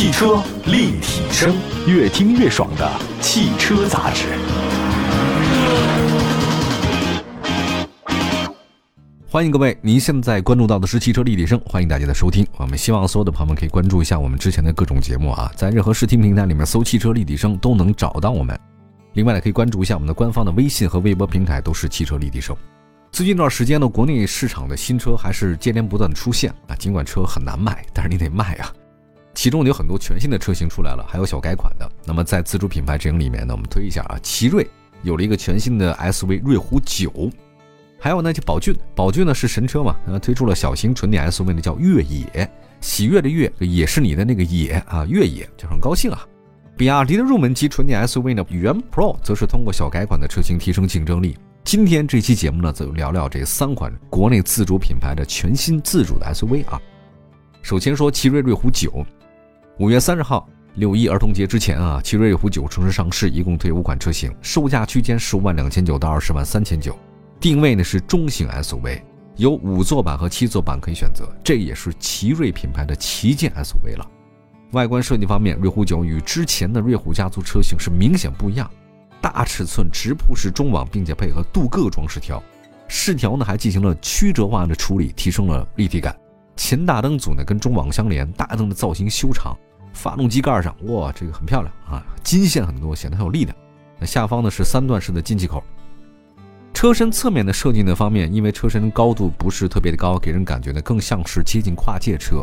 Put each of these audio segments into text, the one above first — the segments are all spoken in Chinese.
汽车立体声，越听越爽的汽车杂志。欢迎各位，您现在关注到的是汽车立体声，欢迎大家的收听。我们希望所有的朋友们可以关注一下我们之前的各种节目啊，在任何视听平台里面搜“汽车立体声”都能找到我们。另外呢，可以关注一下我们的官方的微信和微博平台，都是汽车立体声。最近一段时间呢，国内市场的新车还是接连不断的出现啊，尽管车很难卖，但是你得卖啊。其中有很多全新的车型出来了，还有小改款的。那么在自主品牌阵营里面呢，我们推一下啊，奇瑞有了一个全新的 SUV 瑞虎9。还有呢，就宝骏，宝骏呢是神车嘛，呃，推出了小型纯电 SUV 呢，叫越野，喜悦的悦也是你的那个野啊，越野就很高兴啊。比亚迪的入门级纯电 SUV 呢，元 Pro 则是通过小改款的车型提升竞争力。今天这期节目呢，就聊聊这三款国内自主品牌的全新自主的 SUV 啊。首先说奇瑞瑞虎9，五月三十号六一儿童节之前啊，奇瑞瑞虎9正式上市，一共推五款车型，售价区间十五万两千九到二十万三千九。定位呢是中型 SUV，有五座版和七座版可以选择，这也是奇瑞品牌的旗舰 SUV 了。外观设计方面，瑞虎9与之前的瑞虎家族车型是明显不一样，大尺寸直瀑式中网，并且配合镀铬装饰条，饰条呢还进行了曲折化的处理，提升了立体感。前大灯组呢跟中网相连，大灯的造型修长，发动机盖上哇，这个很漂亮啊，金线很多，显得很有力量。那下方呢是三段式的进气口。车身侧面的设计呢方面，因为车身高度不是特别的高，给人感觉呢更像是接近跨界车，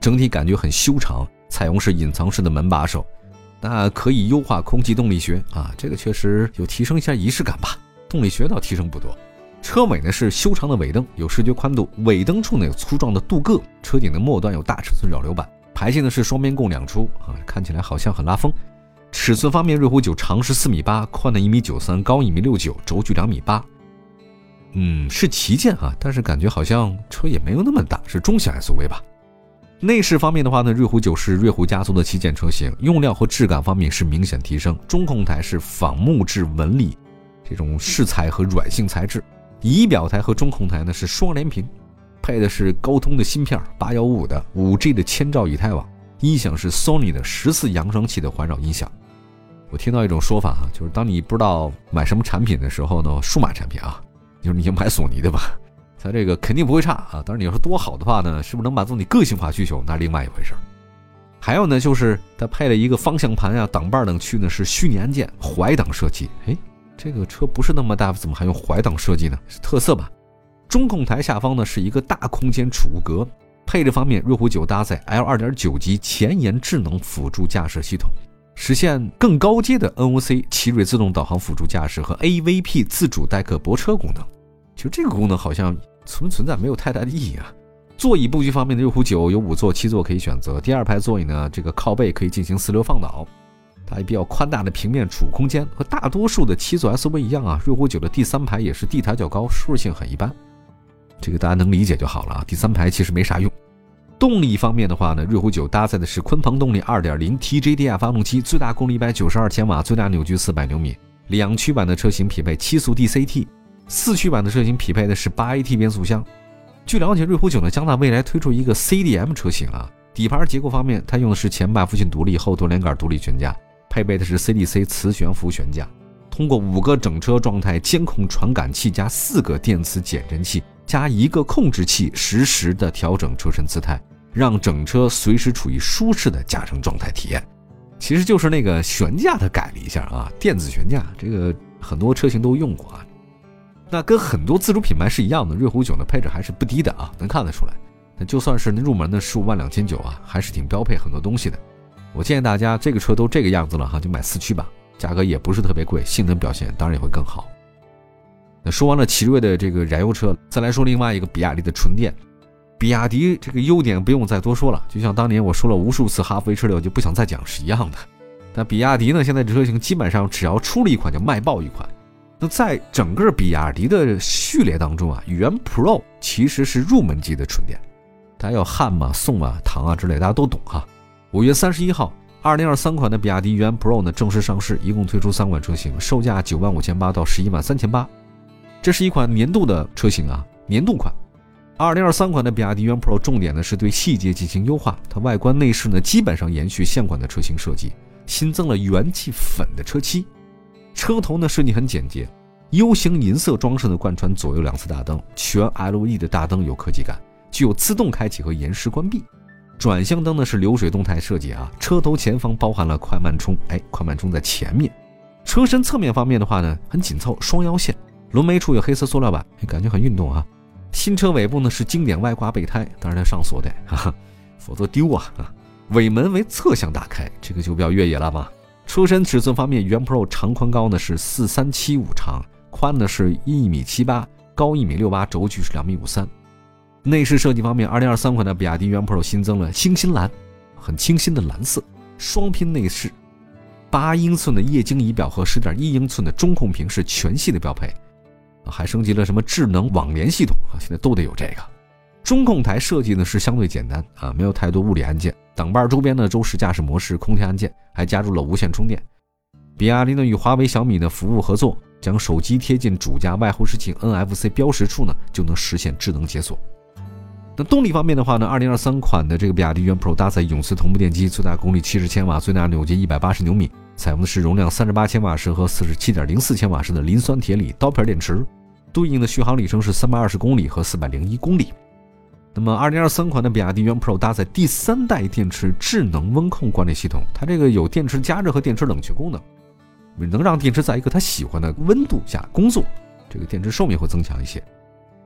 整体感觉很修长。采用是隐藏式的门把手，那可以优化空气动力学啊，这个确实有提升一下仪式感吧。动力学倒提升不多。车尾呢是修长的尾灯，有视觉宽度，尾灯处呢有粗壮的镀铬。车顶的末端有大尺寸扰流板，排气呢是双边共两出啊，看起来好像很拉风。尺寸方面，瑞虎9长是四米八，宽的一米九三，高一米六九，轴距两米八。嗯，是旗舰啊，但是感觉好像车也没有那么大，是中型 SUV 吧。内饰方面的话呢，瑞虎9是瑞虎家族的旗舰车型，用料和质感方面是明显提升。中控台是仿木质纹理，这种饰材和软性材质。仪表台和中控台呢是双联屏，配的是高通的芯片，八幺五五的五 G 的千兆以太网。音响是 Sony 的十四扬声器的环绕音响。我听到一种说法啊，就是当你不知道买什么产品的时候呢，数码产品啊。就是你就买索尼的吧，它这个肯定不会差啊。当然你要说多好的话呢，是不是能满足你个性化需求，那另外一回事儿还有呢，就是它配了一个方向盘啊、挡把等区呢是虚拟按键，怀挡设计。哎，这个车不是那么大，怎么还用怀挡设计呢？是特色吧？中控台下方呢是一个大空间储物格。配置方面，瑞虎9搭载 L 2.9级前沿智能辅助驾驶系统，实现更高阶的 NOC 奇瑞自动导航辅助驾驶和 AVP 自主代客泊车功能。其实这个功能好像存不存在没有太大的意义啊。座椅布局方面的瑞虎9有五座、七座可以选择。第二排座椅呢，这个靠背可以进行四流放倒，它也比较宽大的平面储物空间，和大多数的七座 SUV 一样啊。瑞虎9的第三排也是地台较高，舒适性很一般，这个大家能理解就好了啊。第三排其实没啥用。动力方面的话呢，瑞虎9搭载的是鲲鹏动力2.0 TJDI 发动机，最大功率192千瓦，最大扭矩400牛米。两驱版的车型匹配七速 DCT。四驱版的车型匹配的是八 AT 变速箱。据了解，瑞虎9呢将在未来推出一个 CDM 车型啊。底盘结构方面，它用的是前麦弗逊独立后多连杆独立悬架，配备的是 CDC 磁悬浮悬架。通过五个整车状态监控传感器加四个电磁减震器加一个控制器，实时的调整车身姿态，让整车随时处于舒适的驾乘状态体验。其实就是那个悬架它改了一下啊，电子悬架，这个很多车型都用过啊。那跟很多自主品牌是一样的，瑞虎9的配置还是不低的啊，能看得出来。那就算是入门的十五万两千九啊，还是挺标配很多东西的。我建议大家这个车都这个样子了哈，就买四驱吧，价格也不是特别贵，性能表现当然也会更好。说完了奇瑞的这个燃油车，再来说另外一个比亚迪的纯电。比亚迪这个优点不用再多说了，就像当年我说了无数次哈弗 H 六就不想再讲是一样的。但比亚迪呢，现在这车型基本上只要出了一款就卖爆一款。那在整个比亚迪的序列当中啊，元 Pro 其实是入门级的纯电，大家要汉嘛、宋啊、唐啊之类，大家都懂哈。五月三十一号，二零二三款的比亚迪元 Pro 呢正式上市，一共推出三款车型，售价九万五千八到十一万三千八。这是一款年度的车型啊，年度款。二零二三款的比亚迪元 Pro 重点呢是对细节进行优化，它外观内饰呢基本上延续现款的车型设计，新增了元气粉的车漆，车头呢设计很简洁，U 型银色装饰呢贯穿左右两侧大灯，全 LED 的大灯有科技感，具有自动开启和延时关闭。转向灯呢是流水动态设计啊，车头前方包含了快慢充，哎，快慢充在前面。车身侧面方面的话呢很紧凑，双腰线，轮眉处有黑色塑料板，感觉很运动啊。新车尾部呢是经典外挂备胎，当然它上锁的，哈哈，否则丢啊。尾门为侧向打开，这个就比较越野了嘛。车身尺寸方面，元 Pro 长宽高呢是四三七五长，宽呢是一米七八，高一米六八，轴距是两米五三。内饰设计方面，二零二三款的比亚迪元 Pro 新增了星星蓝，很清新的蓝色，双拼内饰，八英寸的液晶仪表和十点一英寸的中控屏是全系的标配。还升级了什么智能网联系统啊？现在都得有这个。中控台设计呢是相对简单啊，没有太多物理按键。挡把周边的周时驾驶模式、空调按键，还加入了无线充电。比亚迪呢与华为、小米的服务合作，将手机贴近主驾外后视镜 NFC 标识处呢，就能实现智能解锁。那动力方面的话呢，二零二三款的这个比亚迪元 Pro 搭载永磁同步电机，最大功率七十千瓦，最大扭矩一百八十牛米，采用的是容量三十八千瓦时和四十七点零四千瓦时的磷酸铁锂刀片电池。对应的续航里程是三百二十公里和四百零一公里。那么，二零二三款的比亚迪元 Pro 搭载第三代电池智能温控管理系统，它这个有电池加热和电池冷却功能，能让电池在一个它喜欢的温度下工作，这个电池寿命会增强一些。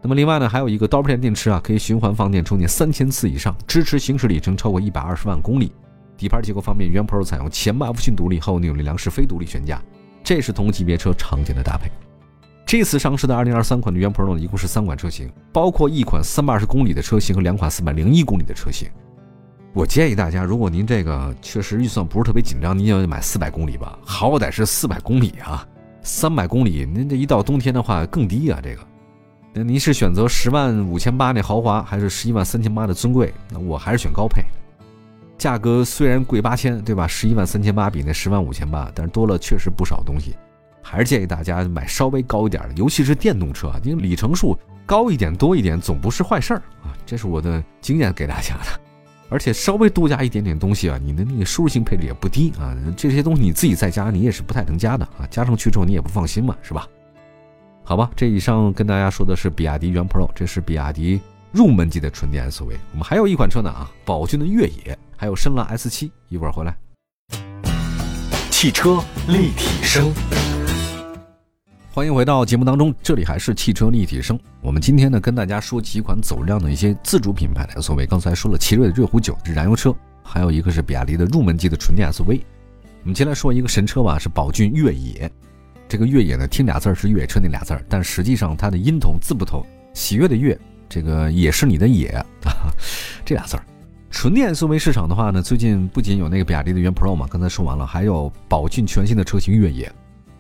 那么，另外呢，还有一个刀片电池啊，可以循环放电充电三千次以上，支持行驶里程超过一百二十万公里。底盘结构方面，元 Pro 采用前麦弗逊独立后扭力梁式非独立悬架，这是同级别车常见的搭配。这次上市的2023款的元 Pro 呢，一共是三款车型，包括一款320公里的车型和两款401公里的车型。我建议大家，如果您这个确实预算不是特别紧张，您要买400公里吧，好歹是400公里啊，300公里您这一到冬天的话更低啊。这个，那您是选择十万五千八那豪华，还是十一万三千八的尊贵？那我还是选高配。价格虽然贵八千，对吧？十一万三千八比那十万五千八，但是多了确实不少东西。还是建议大家买稍微高一点的，尤其是电动车，因为里程数高一点多一点总不是坏事儿啊。这是我的经验给大家的。而且稍微多加一点点东西啊，你的那个舒适性配置也不低啊。这些东西你自己在家你也是不太能加的啊，加上去之后你也不放心嘛，是吧？好吧，这以上跟大家说的是比亚迪元 Pro，这是比亚迪入门级的纯电 SUV。我们还有一款车呢啊，宝骏的越野，还有深蓝 S7，一会儿回来。汽车立体声。欢迎回到节目当中，这里还是汽车立体声。我们今天呢，跟大家说几款走量的一些自主品牌的 SUV。刚才说了，奇瑞的瑞虎9是燃油车，还有一个是比亚迪的入门级的纯电 SUV。我们先来说一个神车吧，是宝骏越野。这个越野呢，听俩字儿是越野车那俩字儿，但实际上它的音同字不同，喜悦的悦，这个也是你的野，这俩字儿。纯电 SUV 市场的话呢，最近不仅有那个比亚迪的元 Pro 嘛，刚才说完了，还有宝骏全新的车型越野。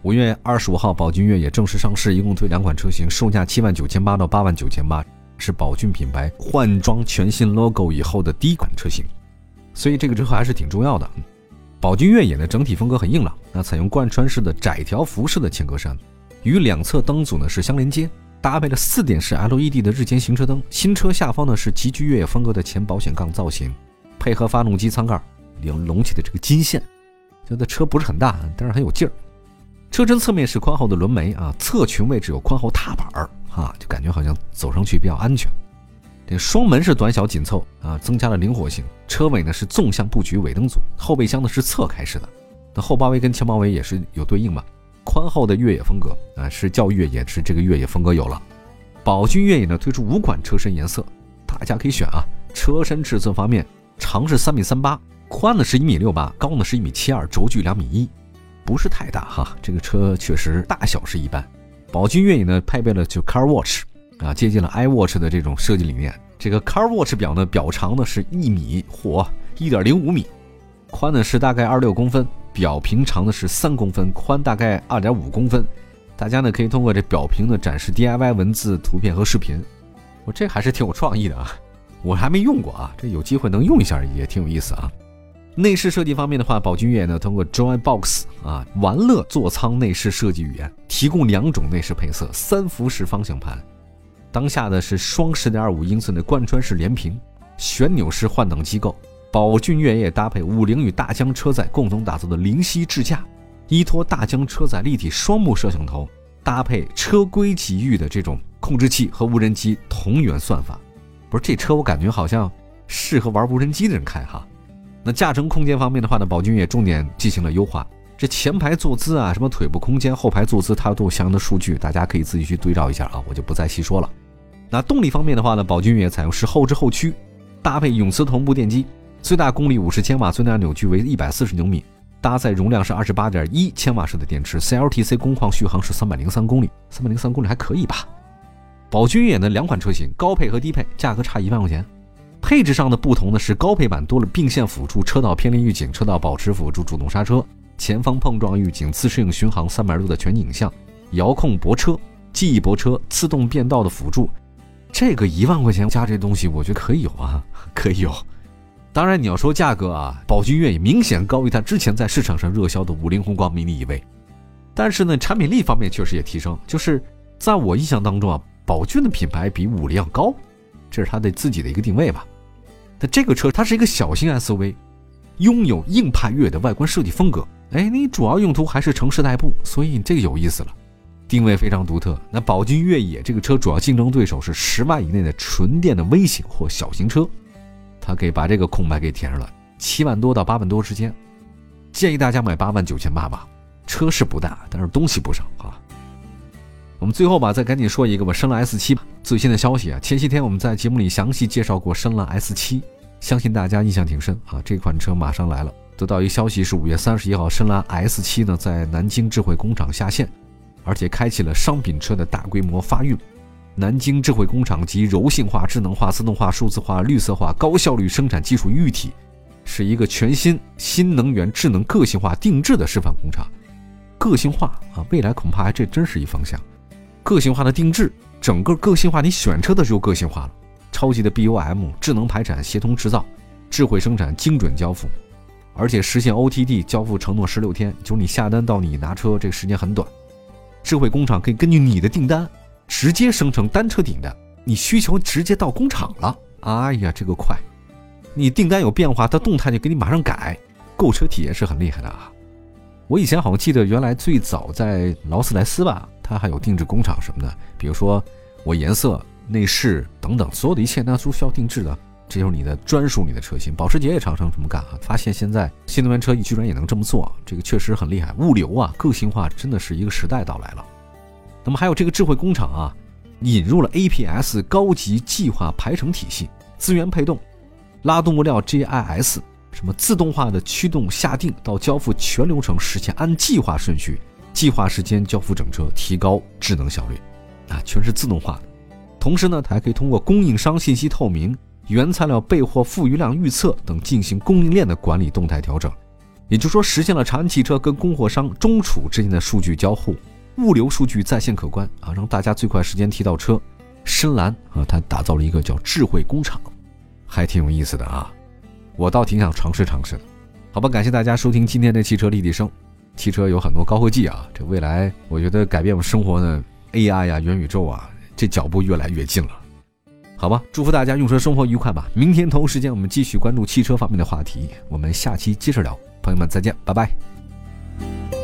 五月二十五号，宝骏越野正式上市，一共推两款车型，售价七万九千八到八万九千八，是宝骏品牌换装全新 logo 以后的第一款车型，所以这个车还是挺重要的。宝骏越野的整体风格很硬朗，那采用贯穿式的窄条幅式的前格栅，与两侧灯组呢是相连接，搭配了四点式 LED 的日间行车灯。新车下方呢是极具越野风格的前保险杠造型，配合发动机舱盖里隆起的这个金线，觉得车不是很大，但是很有劲儿。车身侧面是宽厚的轮眉啊，侧裙位置有宽厚踏板儿啊，就感觉好像走上去比较安全。这双门是短小紧凑啊，增加了灵活性。车尾呢是纵向布局尾灯组，后备箱呢是侧开式的。那后包围跟前包围也是有对应嘛？宽厚的越野风格啊，是叫越野，是这个越野风格有了。宝骏越野呢推出五款车身颜色，大家可以选啊。车身尺寸方面，长是三米三八，宽呢是一米六八，高呢是一米七二，轴距两米一。不是太大哈，这个车确实大小是一般。宝骏越野呢，配备了就 Car Watch，啊，接近了 iWatch 的这种设计理念。这个 Car Watch 表呢，表长呢是一米或一点零五米，宽呢是大概二六公分，表屏长呢是三公分，宽大概二点五公分。大家呢可以通过这表屏呢展示 DIY 文字、图片和视频。我这还是挺有创意的啊，我还没用过啊，这有机会能用一下也挺有意思啊。内饰设计方面的话，宝骏越野呢通过 Joy Box 啊玩乐座舱内饰设计语言，提供两种内饰配色：三辐式方向盘、当下的是双十点二五英寸的贯穿式连屏，旋钮式换挡机构，宝骏越野搭配五菱与大疆车载共同打造的灵犀智驾，依托大疆车载立体双目摄像头，搭配车规级域的这种控制器和无人机同源算法，不是这车我感觉好像适合玩无人机的人开哈。那驾乘空间方面的话呢，宝骏也重点进行了优化。这前排坐姿啊，什么腿部空间、后排坐姿，它都有相应的数据，大家可以自己去对照一下啊，我就不再细说了。那动力方面的话呢，宝骏也采用是后置后驱，搭配永磁同步电机，最大功率五十千瓦，最大扭矩为一百四十牛米，搭载容量是二十八点一千瓦时的电池，CLTC 工况续航是三百零三公里，三百零三公里还可以吧？宝骏越野的两款车型，高配和低配，价格差一万块钱。配置上的不同呢是高配版多了并线辅助、车道偏离预警、车道保持辅助、主动刹车。前方碰撞预警、自适应巡航、三百六的全景影像、遥控泊车、记忆泊车、自动变道的辅助，这个一万块钱加这东西，我觉得可以有啊，可以有。当然你要说价格啊，宝骏越野明显高于它之前在市场上热销的五菱宏光 mini 一位，但是呢，产品力方面确实也提升。就是在我印象当中啊，宝骏的品牌比五菱要高，这是它的自己的一个定位吧。那这个车它是一个小型 SUV，拥有硬派越野的外观设计风格。哎，你主要用途还是城市代步，所以你这个有意思了，定位非常独特。那宝骏越野这个车主要竞争对手是十万以内的纯电的微型或小型车，它可以把这个空白给填上了，七万多到八万多之间，建议大家买八万九千八吧。车是不大，但是东西不少啊。我们最后吧，再赶紧说一个吧，深蓝 S 七吧。最新的消息啊，前些天我们在节目里详细介绍过深蓝 S 七，相信大家印象挺深啊。这款车马上来了。得到一消息是五月三十一号，深蓝 S 七呢在南京智慧工厂下线，而且开启了商品车的大规模发运。南京智慧工厂集柔性化、智能化、自动化、数字化、绿色化、高效率生产技术于一体，是一个全新新能源智能个性化定制的示范工厂。个性化啊，未来恐怕还这真是一方向。个性化的定制，整个个性化，你选车的时候个性化了。超级的 BOM 智能排产、协同制造、智慧生产、精准交付。而且实现 OTD 交付承诺十六天，就是你下单到你拿车这个时间很短。智慧工厂可以根据你的订单直接生成单车订单，你需求直接到工厂了。哎呀，这个快！你订单有变化，它动态就给你马上改，购车体验是很厉害的啊。我以前好像记得原来最早在劳斯莱斯吧，它还有定制工厂什么的，比如说我颜色、内饰等等，所有的一切它都需要定制的。这就是你的专属，你的车型。保时捷也常常这么干啊！发现现在新能源车居然也能这么做，这个确实很厉害。物流啊，个性化真的是一个时代到来了。那么还有这个智慧工厂啊，引入了 APS 高级计划排程体系，资源配动、拉动物料 GIS，什么自动化的驱动下定到交付全流程实现按计划顺序、计划时间交付整车，提高智能效率啊，全是自动化的。同时呢，它还可以通过供应商信息透明。原材料备货富余量预测等进行供应链的管理动态调整，也就是说实现了长安汽车跟供货商中储之间的数据交互，物流数据在线可观啊，让大家最快时间提到车。深蓝啊，它打造了一个叫智慧工厂，还挺有意思的啊，我倒挺想尝试尝试的。好吧，感谢大家收听今天的汽车立体声。汽车有很多高科技啊，这未来我觉得改变我们生活的 AI 呀、元宇宙啊，这脚步越来越近了。好吧，祝福大家用车生活愉快吧。明天同时间，我们继续关注汽车方面的话题。我们下期接着聊，朋友们再见，拜拜。